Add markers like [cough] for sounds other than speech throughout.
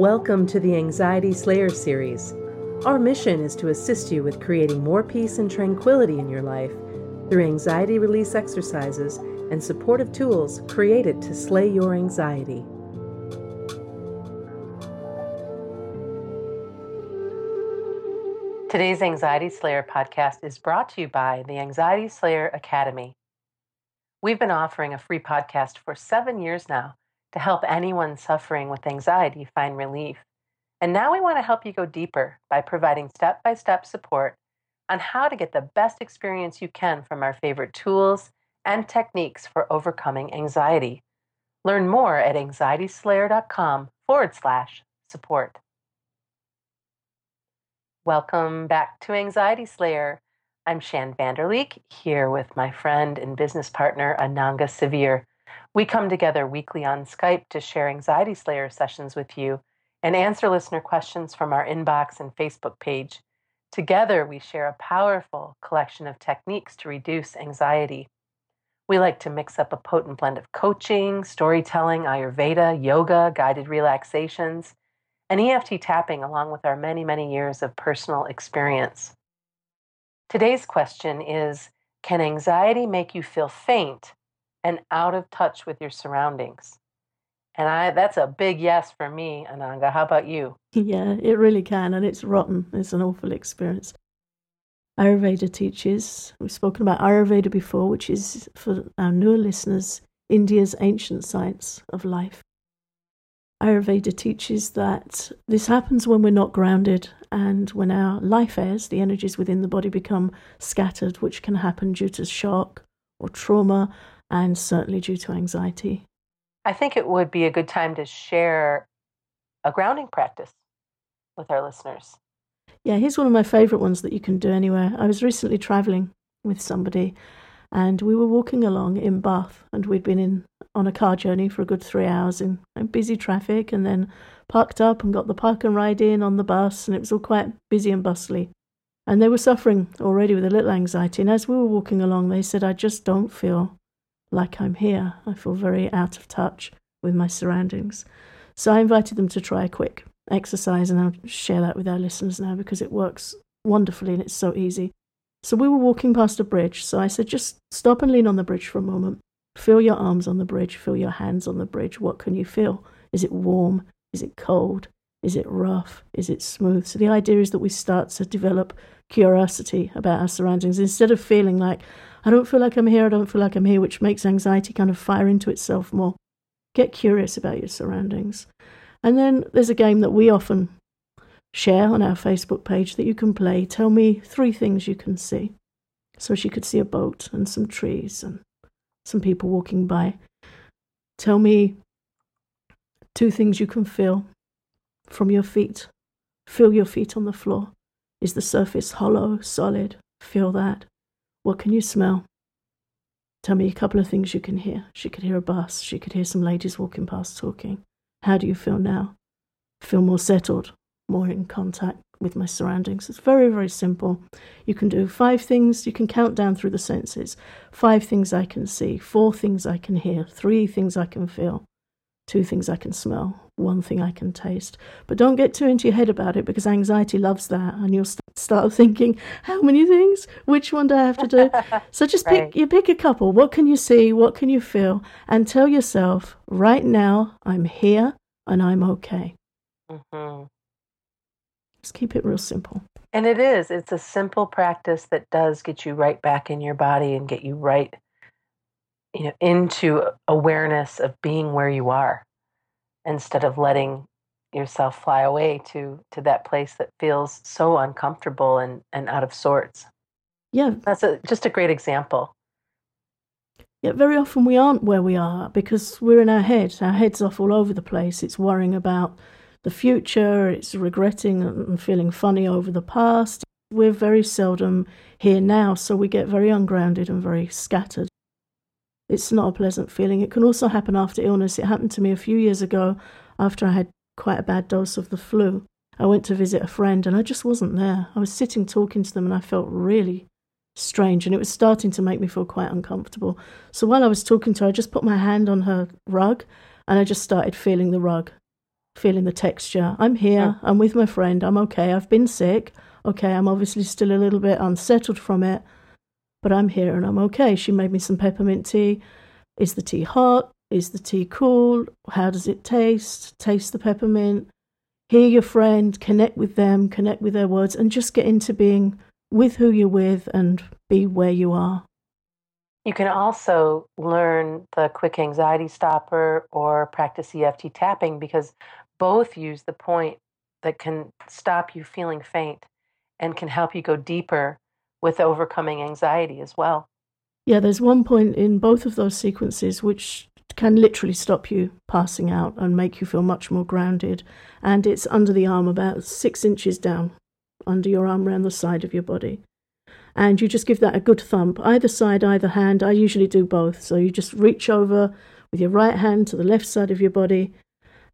Welcome to the Anxiety Slayer series. Our mission is to assist you with creating more peace and tranquility in your life through anxiety release exercises and supportive tools created to slay your anxiety. Today's Anxiety Slayer podcast is brought to you by the Anxiety Slayer Academy. We've been offering a free podcast for seven years now to help anyone suffering with anxiety find relief. And now we want to help you go deeper by providing step by step support on how to get the best experience you can from our favorite tools and techniques for overcoming anxiety. Learn more at anxietyslayer.com forward slash support. Welcome back to Anxiety Slayer. I'm Shann Vander Leek here with my friend and business partner Ananga Sivyer. We come together weekly on Skype to share Anxiety Slayer sessions with you and answer listener questions from our inbox and Facebook page. Together, we share a powerful collection of techniques to reduce anxiety. We like to mix up a potent blend of coaching, storytelling, Ayurveda, yoga, guided relaxations, and EFT tapping, along with our many, many years of personal experience. Today's question is Can anxiety make you feel faint and out of touch with your surroundings. And I that's a big yes for me, Ananga. How about you? Yeah, it really can, and it's rotten. It's an awful experience. Ayurveda teaches, we've spoken about Ayurveda before, which is, for our newer listeners, India's ancient science of life. Ayurveda teaches that this happens when we're not grounded and when our life airs, the energies within the body become scattered, which can happen due to shock or trauma and certainly due to anxiety. I think it would be a good time to share a grounding practice with our listeners. Yeah, here's one of my favorite ones that you can do anywhere. I was recently traveling with somebody and we were walking along in Bath and we'd been in on a car journey for a good three hours in, in busy traffic and then parked up and got the park and ride in on the bus and it was all quite busy and bustly. And they were suffering already with a little anxiety. And as we were walking along, they said, I just don't feel like I'm here. I feel very out of touch with my surroundings. So I invited them to try a quick exercise, and I'll share that with our listeners now because it works wonderfully and it's so easy. So we were walking past a bridge, so I said, just stop and lean on the bridge for a moment. Feel your arms on the bridge, feel your hands on the bridge. What can you feel? Is it warm? Is it cold? Is it rough? Is it smooth? So the idea is that we start to develop curiosity about our surroundings instead of feeling like, I don't feel like I'm here, I don't feel like I'm here, which makes anxiety kind of fire into itself more. Get curious about your surroundings. And then there's a game that we often share on our Facebook page that you can play. Tell me three things you can see. So she could see a boat and some trees and some people walking by. Tell me two things you can feel from your feet. Feel your feet on the floor. Is the surface hollow, solid? Feel that. What can you smell? Tell me a couple of things you can hear. She could hear a bus. She could hear some ladies walking past talking. How do you feel now? Feel more settled, more in contact with my surroundings. It's very, very simple. You can do five things. You can count down through the senses. Five things I can see, four things I can hear, three things I can feel, two things I can smell, one thing I can taste. But don't get too into your head about it because anxiety loves that, and you'll start [laughs] thinking, "How many things? Which one do I have to do?" [laughs] so just pick right. you pick a couple. What can you see? What can you feel? And tell yourself, "Right now, I'm here and I'm okay." Mm-hmm. Just keep it real simple. And it is. It's a simple practice that does get you right back in your body and get you right you know into awareness of being where you are instead of letting yourself fly away to to that place that feels so uncomfortable and and out of sorts. Yeah. That's a, just a great example. Yeah very often we aren't where we are because we're in our head our head's off all over the place. It's worrying about the future. It's regretting and feeling funny over the past. We're very seldom here now so we get very ungrounded and very scattered it's not a pleasant feeling. It can also happen after illness. It happened to me a few years ago after I had quite a bad dose of the flu. I went to visit a friend and I just wasn't there. I was sitting talking to them and I felt really strange and it was starting to make me feel quite uncomfortable. So while I was talking to her, I just put my hand on her rug and I just started feeling the rug. feeling the texture. I'm here. Oh. I'm with my friend. I'm okay. I've been sick. Okay, I'm obviously still a little bit unsettled from it, but I'm here and I'm okay. She made me some peppermint tea. Is the tea hot? Is the tea cool? How does it taste? Taste the peppermint. Hear your friend, connect with them, connect with their words, and just get into being with who you're with and be where you are. You can also learn the quick anxiety stopper or practice EFT tapping because both use the point that can stop you feeling faint and can help you go deeper with overcoming anxiety as well. Yeah, there's one point in both of those sequences which can literally stop you passing out and make you feel much more grounded. And it's under the arm, about six inches down, under your arm around the side of your body and you just give that a good thump, either side, either hand. I usually do both. So you just reach over with your right hand to the left side of your body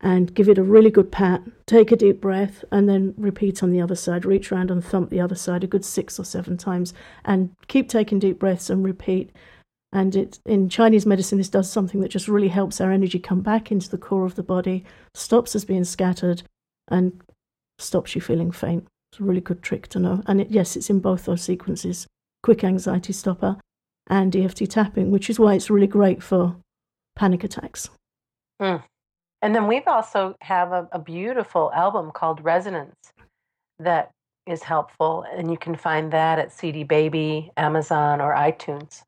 and give it a really good pat. Take a deep breath and then repeat on the other side. Reach around and thump the other side a good six or seven times and keep taking deep breaths and repeat. And it, in Chinese medicine, this does something that just really helps our energy come back into the core of the body, stops us being scattered, and stops you feeling faint. It's a really good trick to know. And it, yes, it's in both those sequences quick anxiety stopper and EFT tapping, which is why it's really great for panic attacks. Mm. And then we've also have a, a beautiful album called Resonance that is helpful, and you can find that at CD Baby, Amazon, or iTunes.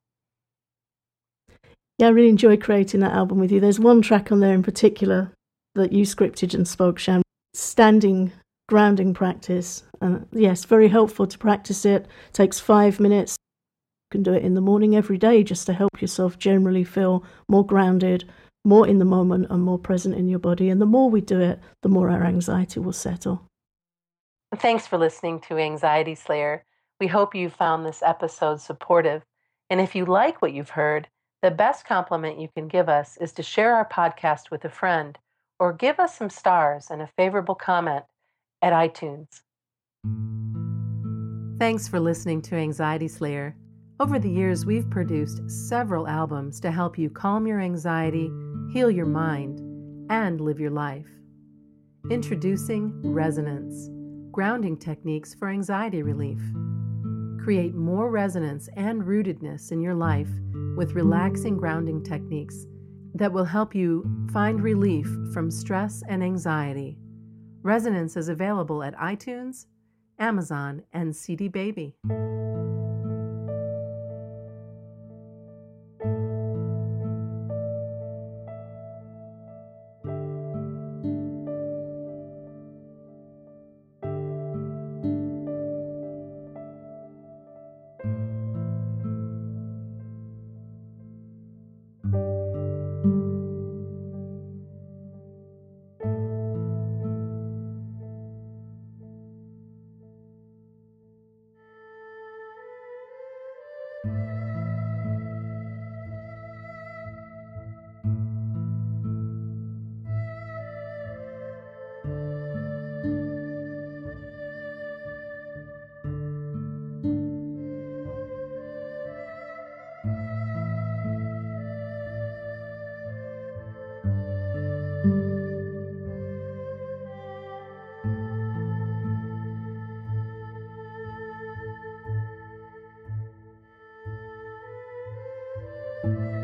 Yeah, I really enjoy creating that album with you. There's one track on there in particular that you scripted and spoke, Shann. Standing grounding practice. And yes, very helpful to practice it. it. Takes five minutes. You can do it in the morning every day just to help yourself generally feel more grounded, more in the moment, and more present in your body. And the more we do it, the more our anxiety will settle. Thanks for listening to Anxiety Slayer. We hope you found this episode supportive. And if you like what you've heard, the best compliment you can give us is to share our podcast with a friend or give us some stars and a favorable comment at iTunes. Thanks for listening to Anxiety Slayer. Over the years, we've produced several albums to help you calm your anxiety, heal your mind, and live your life. Introducing Resonance Grounding Techniques for Anxiety Relief. Create more resonance and rootedness in your life with relaxing grounding techniques that will help you find relief from stress and anxiety. Resonance is available at iTunes, Amazon, and CD Baby. You